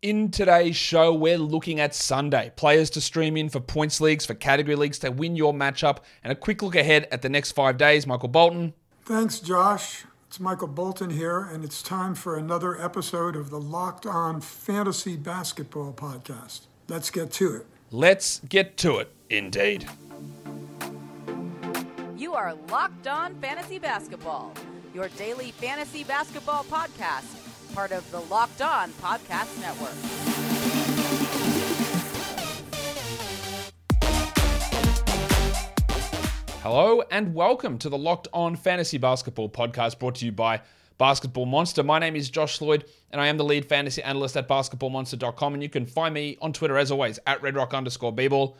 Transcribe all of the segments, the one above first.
In today's show, we're looking at Sunday. Players to stream in for points leagues, for category leagues to win your matchup, and a quick look ahead at the next five days. Michael Bolton. Thanks, Josh. It's Michael Bolton here, and it's time for another episode of the Locked On Fantasy Basketball Podcast. Let's get to it. Let's get to it, indeed. You are Locked On Fantasy Basketball, your daily fantasy basketball podcast, part of the Locked On Podcast Network. Hello and welcome to the Locked On Fantasy Basketball podcast brought to you by Basketball Monster. My name is Josh Lloyd and I am the lead fantasy analyst at basketballmonster.com. And you can find me on Twitter as always at redrock underscore bball,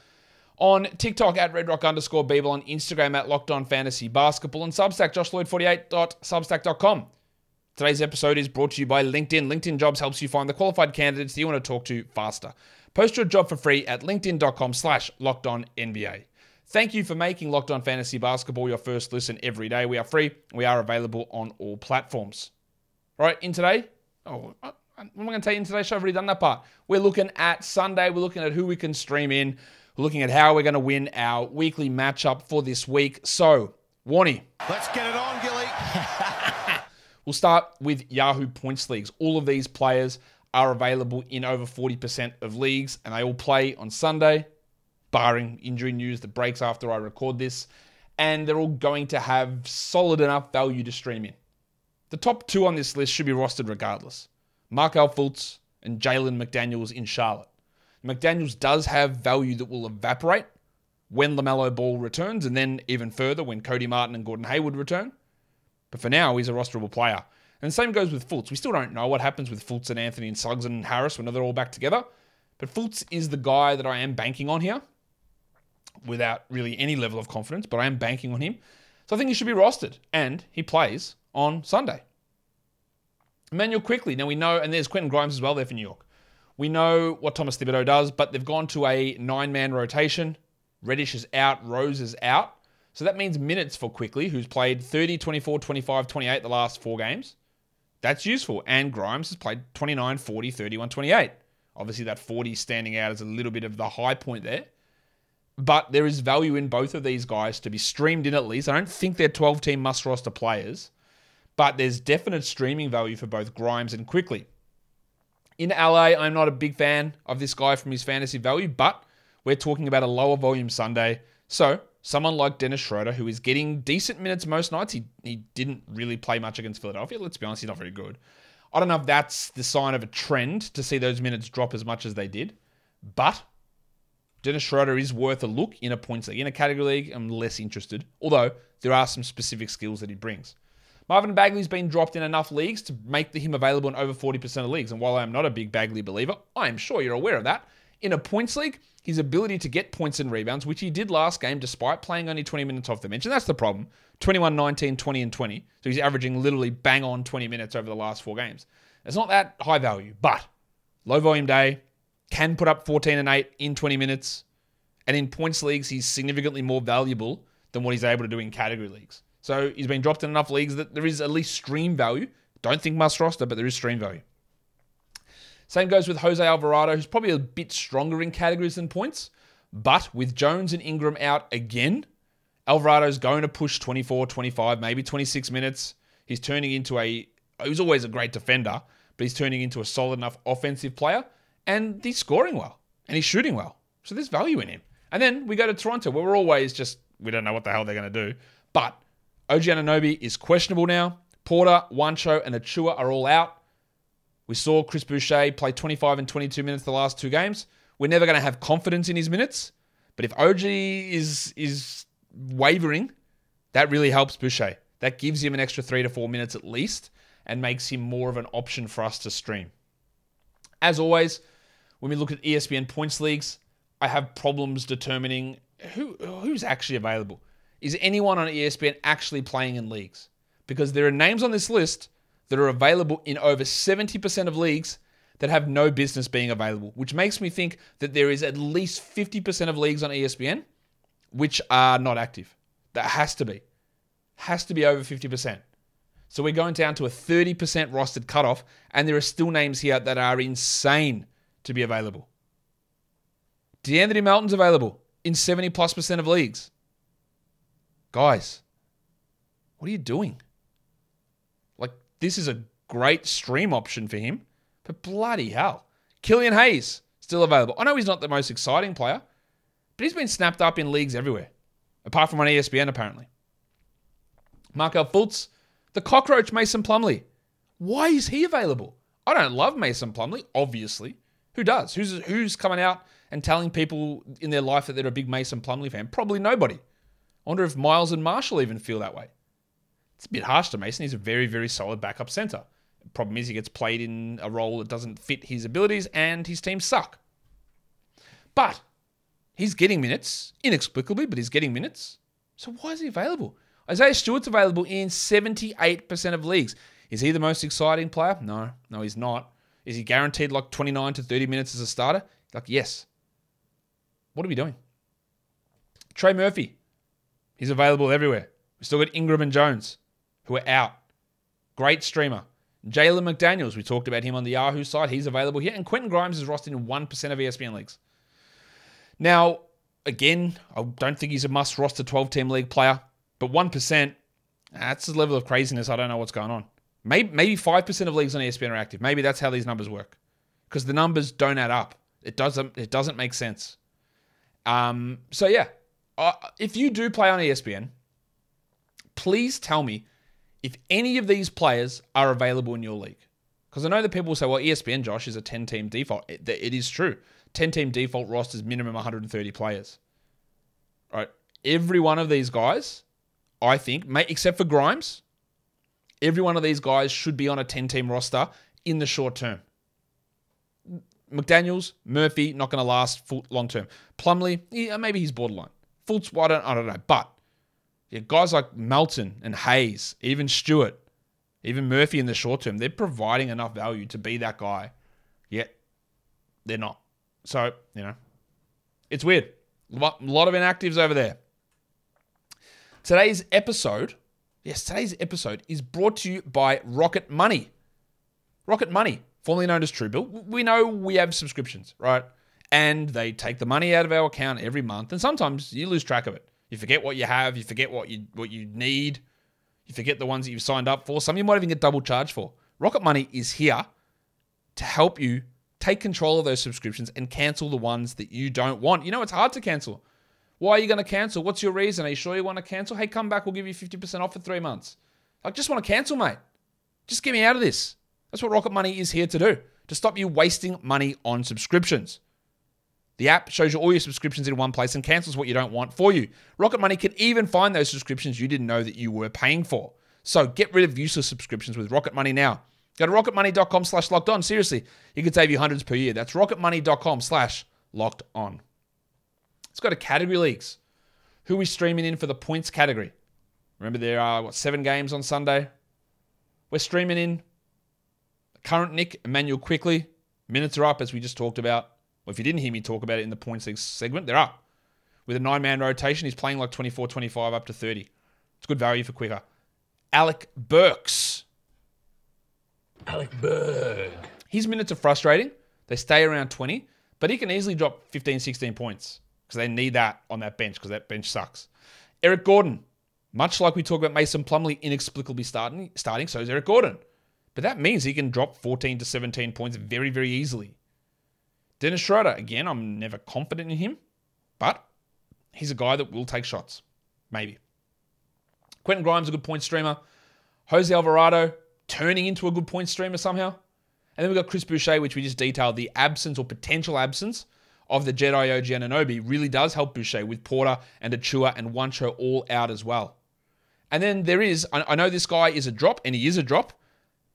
on TikTok at redrock underscore bball, on Instagram at Locked On Fantasy Basketball, and Substack joshloyd48.substack.com. Today's episode is brought to you by LinkedIn. LinkedIn Jobs helps you find the qualified candidates that you want to talk to faster. Post your job for free at linkedin.com slash NBA. Thank you for making Locked On Fantasy Basketball your first listen every day. We are free. We are available on all platforms. Right, in today, oh, uh, uh, what am I going to tell you in today's show? I've already done that part. We're looking at Sunday. We're looking at who we can stream in. We're looking at how we're going to win our weekly matchup for this week. So, Warnie. Let's get it on, Gilly. We'll start with Yahoo Points Leagues. All of these players are available in over 40% of leagues, and they all play on Sunday barring injury news that breaks after I record this. And they're all going to have solid enough value to stream in. The top two on this list should be rostered regardless Markelle Fultz and Jalen McDaniels in Charlotte. McDaniels does have value that will evaporate when LaMelo Ball returns, and then even further when Cody Martin and Gordon Hayward return. But for now, he's a rosterable player. And the same goes with Fultz. We still don't know what happens with Fultz and Anthony and Suggs and Harris when they're all back together. But Fultz is the guy that I am banking on here without really any level of confidence, but I am banking on him. So I think he should be rostered, and he plays on Sunday. Immanuel Quickley. Now we know, and there's Quentin Grimes as well there for New York. We know what Thomas Thibodeau does, but they've gone to a nine man rotation. Reddish is out, Rose is out. So that means minutes for Quickley, who's played 30, 24, 25, 28 the last four games. That's useful. And Grimes has played 29, 40, 31, 28. Obviously, that 40 standing out as a little bit of the high point there. But there is value in both of these guys to be streamed in at least. I don't think they're 12 team must roster players, but there's definite streaming value for both Grimes and Quickley. In LA, I'm not a big fan of this guy from his fantasy value, but we're talking about a lower volume Sunday. So, someone like Dennis Schroeder, who is getting decent minutes most nights, he, he didn't really play much against Philadelphia. Let's be honest, he's not very good. I don't know if that's the sign of a trend to see those minutes drop as much as they did, but Dennis Schroeder is worth a look in a points league. In a category league, I'm less interested, although there are some specific skills that he brings. Marvin Bagley's been dropped in enough leagues to make him available in over 40% of leagues. And while I am not a big Bagley believer, I am sure you're aware of that. In a points league, his ability to get points and rebounds, which he did last game despite playing only 20 minutes off the bench, and that's the problem 21, 19, 20, and 20. So he's averaging literally bang on 20 minutes over the last four games. It's not that high value, but low volume day, can put up 14 and 8 in 20 minutes. And in points leagues, he's significantly more valuable than what he's able to do in category leagues. So he's been dropped in enough leagues that there is at least stream value. Don't think must roster, but there is stream value. Same goes with Jose Alvarado, who's probably a bit stronger in categories than points. But with Jones and Ingram out again, Alvarado's going to push 24, 25, maybe 26 minutes. He's turning into a, he was always a great defender, but he's turning into a solid enough offensive player. And he's scoring well and he's shooting well. So there's value in him. And then we go to Toronto, where we're always just, we don't know what the hell they're going to do. But OG Anunoby is questionable now. Porter, Juancho, and Achiuwa are all out. We saw Chris Boucher play 25 and 22 minutes the last two games. We're never going to have confidence in his minutes. But if OG is is wavering, that really helps Boucher. That gives him an extra three to four minutes at least and makes him more of an option for us to stream. As always, when we look at ESPN points leagues, I have problems determining who who's actually available. Is anyone on ESPN actually playing in leagues? Because there are names on this list that are available in over 70% of leagues that have no business being available, which makes me think that there is at least 50% of leagues on ESPN which are not active. That has to be. Has to be over 50%. So we're going down to a 30% rostered cutoff, and there are still names here that are insane to be available. DeAnthony Melton's available in 70 plus percent of leagues. Guys, what are you doing? This is a great stream option for him, but bloody hell. Killian Hayes, still available. I know he's not the most exciting player, but he's been snapped up in leagues everywhere, apart from on ESPN, apparently. Markelle Fultz, the cockroach Mason Plumlee. Why is he available? I don't love Mason Plumlee, obviously. Who does? Who's who's coming out and telling people in their life that they're a big Mason Plumlee fan? Probably nobody. I wonder if Miles and Marshall even feel that way. It's a bit harsh to Mason. He's a very, very solid backup center. Problem is he gets played in a role that doesn't fit his abilities and his teams suck. But he's getting minutes, inexplicably, but he's getting minutes. So why is he available? Isaiah Stewart's available in 78% of leagues. Is he the most exciting player? No, no, he's not. Is he guaranteed like 29 to 30 minutes as a starter? Like, yes. What are we doing? Trey Murphy. He's available everywhere. We still got Ingram and Jones, who are out. Great streamer. Jalen McDaniels, we talked about him on the Yahoo side. He's available here. And Quentin Grimes is rostered in 1% of ESPN leagues. Now, again, I don't think he's a must roster 12 team league player. But 1%, that's the level of craziness. I don't know what's going on. Maybe, maybe 5% of leagues on ESPN are active. Maybe that's how these numbers work. Because the numbers don't add up. It doesn't, it doesn't make sense. Um, so, yeah. Uh, if you do play on ESPN, please tell me if any of these players are available in your league. Because I know that people will say, well, ESPN, Josh, is a 10 team default. It, it is true. 10 team default rosters, minimum 130 players. Right. Every one of these guys I think, except for Grimes, every one of these guys should be on a 10 team roster in the short term. McDaniels, Murphy, not going to last long term. Plumlee, yeah, maybe he's borderline. Fultz, I don't, I don't know. But yeah, guys like Melton and Hayes, even Stewart, even Murphy in the short term, they're providing enough value to be that guy. Yet they're not. So, you know, it's weird. A lot of inactives over there. Today's episode, yes, today's episode is brought to you by Rocket Money. Rocket Money, formerly known as Truebill. We know we have subscriptions, right? And they take the money out of our account every month, and sometimes you lose track of it. You forget what you have, you forget what you what you need, you forget the ones that you've signed up for. Some you might even get double charged for. Rocket Money is here to help you take control of those subscriptions and cancel the ones that you don't want. You know, it's hard to cancel. Why are you going to cancel? What's your reason? Are you sure you want to cancel? Hey, come back. We'll give you 50% off for three months. I just want to cancel, mate. Just get me out of this. That's what Rocket Money is here to do to stop you wasting money on subscriptions. The app shows you all your subscriptions in one place and cancels what you don't want for you. Rocket Money can even find those subscriptions you didn't know that you were paying for. So get rid of useless subscriptions with Rocket Money now. Go to rocketmoney.com slash locked on. Seriously, it could save you hundreds per year. That's rocketmoney.com slash locked on. Let's go to category leagues. Who we streaming in for the points category? Remember, there are, what, seven games on Sunday? We're streaming in current Nick, Immanuel Quickley. Minutes are up, as we just talked about. Well, if you didn't hear me talk about it in the points league segment, they're up. With a nine man rotation, he's playing like 24, 25, up to 30. It's good value for quicker. Alec Burks. Alec Burks. His minutes are frustrating. They stay around 20, but he can easily drop 15, 16 points because they need that on that bench because that bench sucks. Eric Gordon, much like we talk about Mason Plumlee inexplicably starting, starting, so is Eric Gordon. But that means he can drop 14 to 17 points very, very easily. Dennis Schroeder, again, I'm never confident in him, but he's a guy that will take shots. Maybe. Quentin Grimes, a good point streamer. Jose Alvarado, turning into a good point streamer somehow. And then we've got Chris Boucher, which we just detailed the absence or potential absence of the Jedi OG Anunoby really does help Boucher with Porter and Achiuwa and Juancho all out as well. And then there is, I know this guy is a drop, and he is a drop.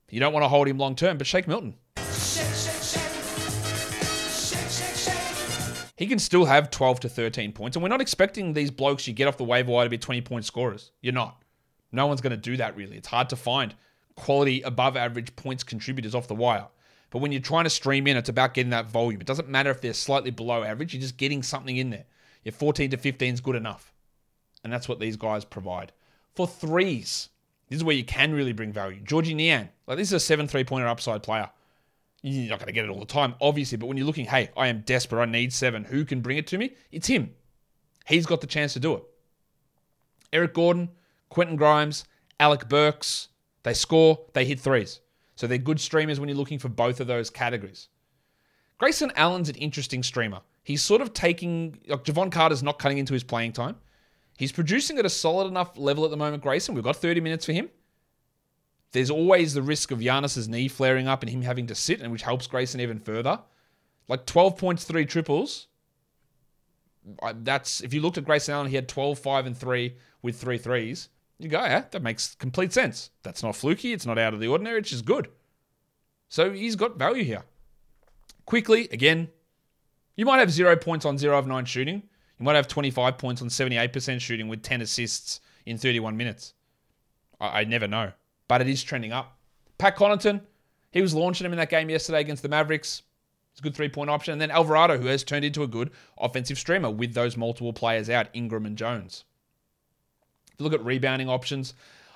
You don't want to hold him long term, but Shake Milton. He can still have 12 to 13 points, and we're not expecting these blokes you get off the waiver wire to be 20 point scorers. You're not. No one's going to do that really. It's hard to find quality above average points contributors off the wire. But when you're trying to stream in, it's about getting that volume. It doesn't matter if they're slightly below average, you're just getting something in there. Your 14 to 15 is good enough. And that's what these guys provide. For threes, This is where you can really bring value. Georgie Niang, like this is a seven three pointer upside player. You're not going to get it all the time, obviously, but when you're looking, hey, I am desperate, I need seven, who can bring it to me? It's him. He's got the chance to do it. Eric Gordon, Quentin Grimes, Alec Burks, they score, they hit threes. So they're good streamers when you're looking for both of those categories. Grayson Allen's an interesting streamer. He's sort of taking, like Jevon Carter's not cutting into his playing time. He's producing at a solid enough level at the moment, Grayson. We've got 30 minutes for him. There's always the risk of Giannis's knee flaring up and him having to sit, and which helps Grayson even further. Like 12 points, three triples. That's if you looked at Grayson Allen, he had 12, 5, and 3 with three threes. You go, yeah, that makes complete sense. That's not fluky. It's not out of the ordinary. It's just good. So he's got value here. Quickley, again, you might have zero points on zero of nine shooting. You might have 25 points on 78% shooting with 10 assists in 31 minutes. I, I never know. But it is trending up. Pat Connaughton, he was launching him in that game yesterday against the Mavericks. It's a good three point option. And then Alvarado, who has turned into a good offensive streamer with those multiple players out, Ingram and Jones. If you look at rebounding options,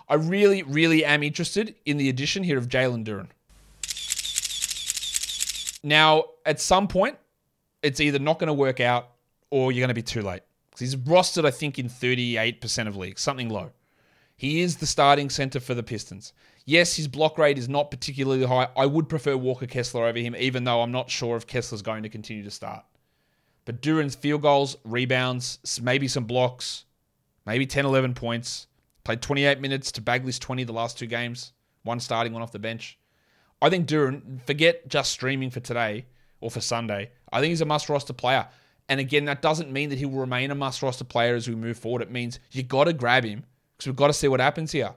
I really, really am interested in the addition here of Jalen Duren. Now, at some point, it's either not going to work out or you're going to be too late. Because he's rostered, I think, in 38% of leagues, something low. He is the starting center for the Pistons. Yes, his block rate is not particularly high. I would prefer Walker Kessler over him, even though I'm not sure if Kessler's going to continue to start. But Duren's field goals, rebounds, maybe some blocks, maybe 10, 11 points. Played 28 minutes to Bagley's 20 the last two games, one starting, one off the bench. I think Duren, forget just streaming for today or for Sunday. I think he's a must roster player. And again, that doesn't mean that he will remain a must roster player as we move forward. It means you got to grab him because we've got to see what happens here.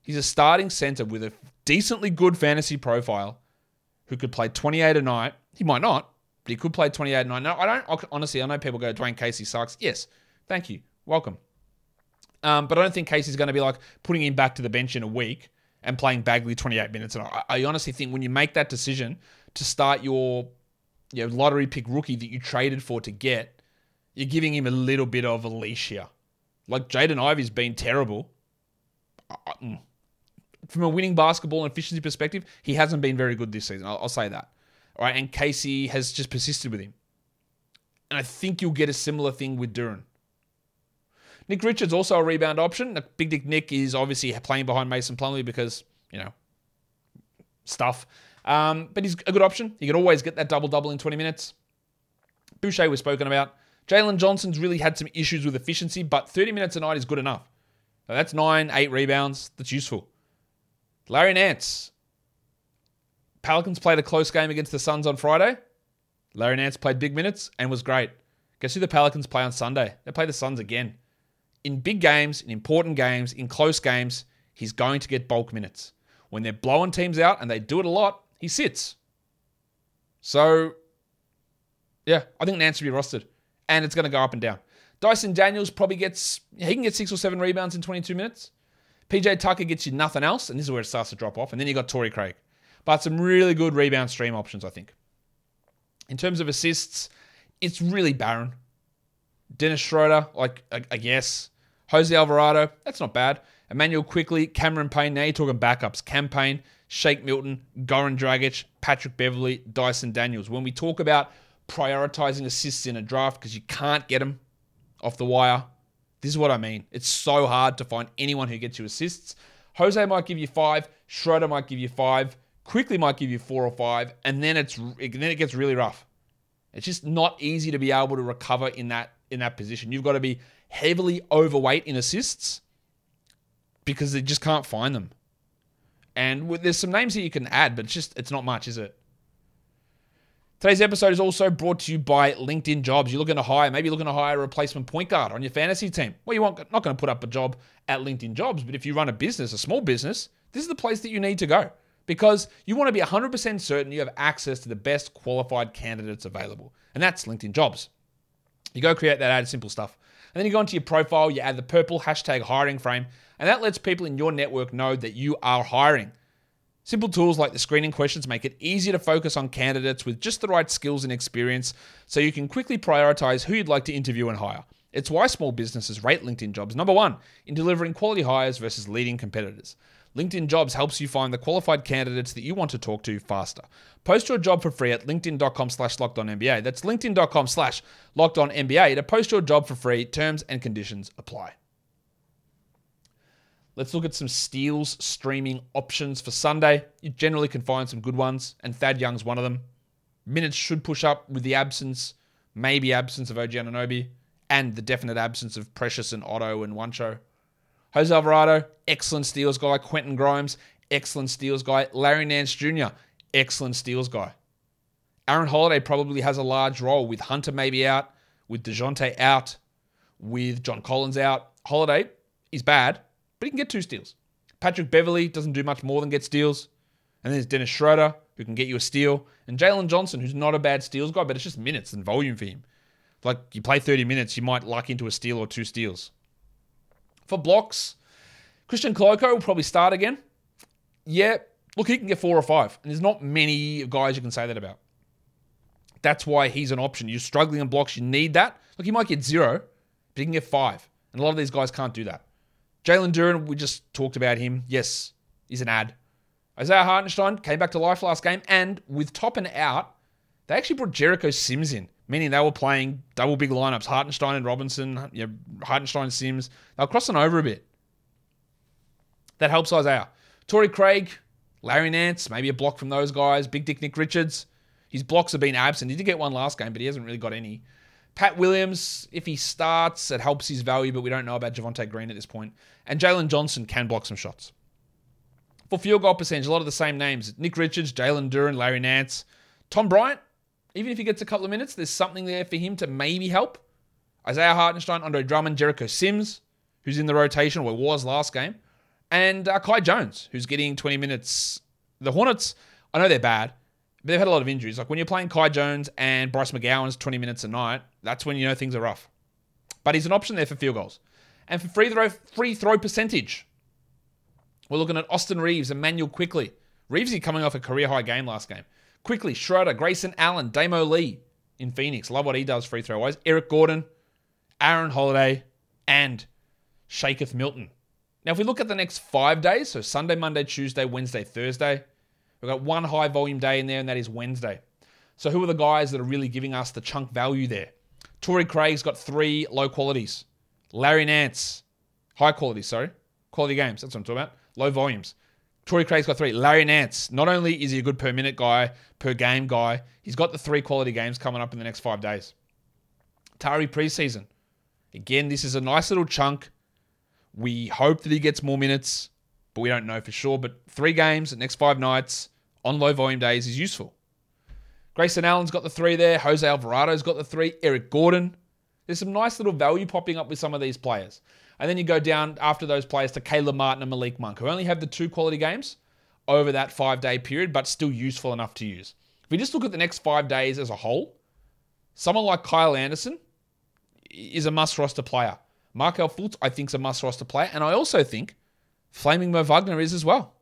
He's a starting center with a decently good fantasy profile who could play 28 a night. He might not, but he could play 28 a night. No, I don't, honestly, I know people go, Dwane Casey sucks. Yes, thank you. Welcome. Um, but I don't think Casey's going to be like putting him back to the bench in a week and playing Bagley 28 minutes. And I, I honestly think when you make that decision to start your lottery pick rookie that you traded for to get, you're giving him a little bit of a leash here. Like Jaden Ivey's been terrible. Mm. From a winning basketball and efficiency perspective, he hasn't been very good this season. I'll, I'll say that. All right, and Casey has just persisted with him. And I think you'll get a similar thing with Duren. Nick Richards also a rebound option. Big Dick Nick is obviously playing behind Mason Plumlee because you know stuff. Um, but he's a good option. You can always get that double double in 20 minutes. Boucher was spoken about. Jalen Johnson's really had some issues with efficiency, but 30 minutes a night is good enough. That's nine, eight rebounds. That's useful. Larry Nance. Pelicans played a close game against the Suns on Friday. Larry Nance played big minutes and was great. Guess who the Pelicans play on Sunday? They play the Suns again in big games, in important games, in close games, he's going to get bulk minutes. When they're blowing teams out, and they do it a lot, he sits. So, yeah, I think Nance should be rostered. And it's going to go up and down. Dyson Daniels probably gets, he can get six or seven rebounds in 22 minutes. PJ Tucker gets you nothing else, and this is where it starts to drop off. And then you got Torrey Craig. But some really good rebound stream options, I think. In terms of assists, it's really barren. Dennis Schroeder, like, I, guess. Jose Alvarado, that's not bad. Immanuel Quickley, Cameron Payne. Now you're talking backups. Cam Payne, Shake Milton, Goran Dragic, Patrick Beverley, Dyson Daniels. When we talk about prioritizing assists in a draft because you can't get them off the wire, this is what I mean. It's so hard to find anyone who gets you assists. Jose might give you five. Schroeder might give you five. Quickley might give you four or five, and then it's then it gets really rough. It's just not easy to be able to recover in that in that position. You've got to be heavily overweight in assists because they just can't find them. And there's some names here you can add, but it's just it's not much, is it? Today's episode is also brought to you by LinkedIn Jobs. You're looking to hire, maybe looking to hire a replacement point guard on your fantasy team. Well, you want not going to put up a job at LinkedIn Jobs, but if you run a business, a small business, this is the place that you need to go because you want to be 100% certain you have access to the best qualified candidates available. And that's LinkedIn Jobs. You go create that ad, simple stuff. And then you go into your profile, you add the purple hashtag hiring frame, and that lets people in your network know that you are hiring. Simple tools like the screening questions make it easier to focus on candidates with just the right skills and experience so you can quickly prioritize who you'd like to interview and hire. It's why small businesses rate LinkedIn jobs number one in delivering quality hires versus leading competitors. LinkedIn Jobs helps you find the qualified candidates that you want to talk to faster. Post your job for free at linkedin.com slash NBA. That's linkedin.com slash NBA to post your job for free. Terms and conditions apply. Let's look at some steals streaming options for Sunday. You generally can find some good ones, and Thad Young's one of them. Minutes should push up with the absence, maybe absence of OG Anunoby, and the definite absence of Precious and Otto and Juancho. Jose Alvarado, excellent steals guy. Quentin Grimes, excellent steals guy. Larry Nance Jr., excellent steals guy. Aaron Holiday probably has a large role with Hunter maybe out, with DeJounte out, with John Collins out. Holiday is bad, but he can get two steals. Patrick Beverley doesn't do much more than get steals. And then there's Dennis Schroeder, who can get you a steal. And Jalen Johnson, who's not a bad steals guy, but it's just minutes and volume for him. Like you play 30 minutes, you might luck into a steal or two steals. For blocks, Christian Koloko will probably start again. Yeah, look, he can get four or five. And there's not many guys you can say that about. That's why he's an option. You're struggling in blocks, you need that. Look, he might get zero, but he can get five. And a lot of these guys can't do that. Jalen Duren, we just talked about him. Yes, he's an add. Isaiah Hartenstein came back to life last game, and with Toppin out, they actually brought Jericho Sims in, meaning they were playing double big lineups Hartenstein and Robinson, know, Hartenstein Sims. They were crossing over a bit. That helps Isaiah. Torrey Craig, Larry Nance, maybe a block from those guys. Big Dick Nick Richards. His blocks have been absent. He did get one last game, but he hasn't really got any. Pat Williams, if he starts, it helps his value, but we don't know about Javonte Green at this point. And Jalen Johnson can block some shots. For field goal percentage, a lot of the same names Nick Richards, Jalen Duren, Larry Nance. Tom Bryant, even if he gets a couple of minutes, there's something there for him to maybe help. Isaiah Hartenstein, Andre Drummond, Jericho Sims, who's in the rotation, or was last game. And uh, Kai Jones, who's getting 20 minutes. The Hornets, I know they're bad, they've had a lot of injuries. Like when you're playing Kai Jones and Bryce McGowens 20 minutes a night, that's when you know things are rough. But he's an option there for field goals. And for free throw, free throw percentage, we're looking at Austin Reaves, Immanuel Quickley. Reevesy coming off a career high game last game. Quickley, Schroeder, Grayson Allen, Damo Lee in Phoenix. Love what he does free throw wise. Eric Gordon, Aaron Holiday, and Shaketh Milton. Now, if we look at the next five days, so Sunday, Monday, Tuesday, Wednesday, Thursday, We've got one high volume day in there, and that is Wednesday. So who are the guys that are really giving us the chunk value there? Torrey Craig's got three low qualities. Larry Nance, high quality, sorry. Quality games, that's what I'm talking about. Low volumes. Torrey Craig's got three. Larry Nance, not only is he a good per minute guy, per game guy, he's got the three quality games coming up in the next five days. Taurean Prince. Again, this is a nice little chunk. We hope that he gets more minutes but we don't know for sure. But three games, the next five nights on low volume days is useful. Grayson Allen's got the three there. Jose Alvarado's got the three. Eric Gordon. There's some nice little value popping up with some of these players. And then you go down after those players to Caleb Martin and Malik Monk, who only have the two quality games over that five day period, but still useful enough to use. If we just look at the next five days as a whole, someone like Kyle Anderson is a must roster player. Markelle Fultz, I think, is a must roster player. And I also think Flaming Mo Wagner is as well.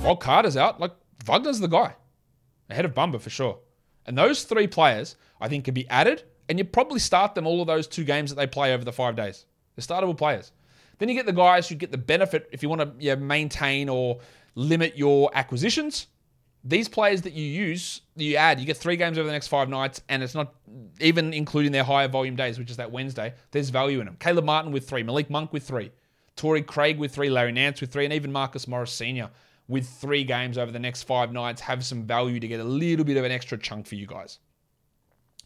While Carter's out, like Wagner's the guy. Ahead of Bamba for sure. And those three players, I think, could be added, and you probably start them all of those two games that they play over the five days. They're startable players. Then you get the guys who get the benefit if you want to maintain or limit your acquisitions these players that you use, you add, you get three games over the next five nights, and it's not even including their higher volume days, which is that Wednesday. There's value in them. Caleb Martin with three, Malik Monk with three, Torrey Craig with three, Larry Nance with three, and even Marcus Morris Sr. with three games over the next five nights have some value to get a little bit of an extra chunk for you guys.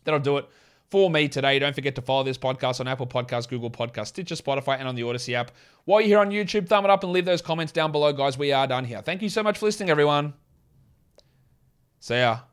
That'll do it for me today. Don't forget to follow this podcast on Apple Podcasts, Google Podcasts, Stitcher, Spotify, and on the Odyssey app. While you're here on YouTube, thumb it up and leave those comments down below, guys. We are done here. Thank you so much for listening, everyone. See ya.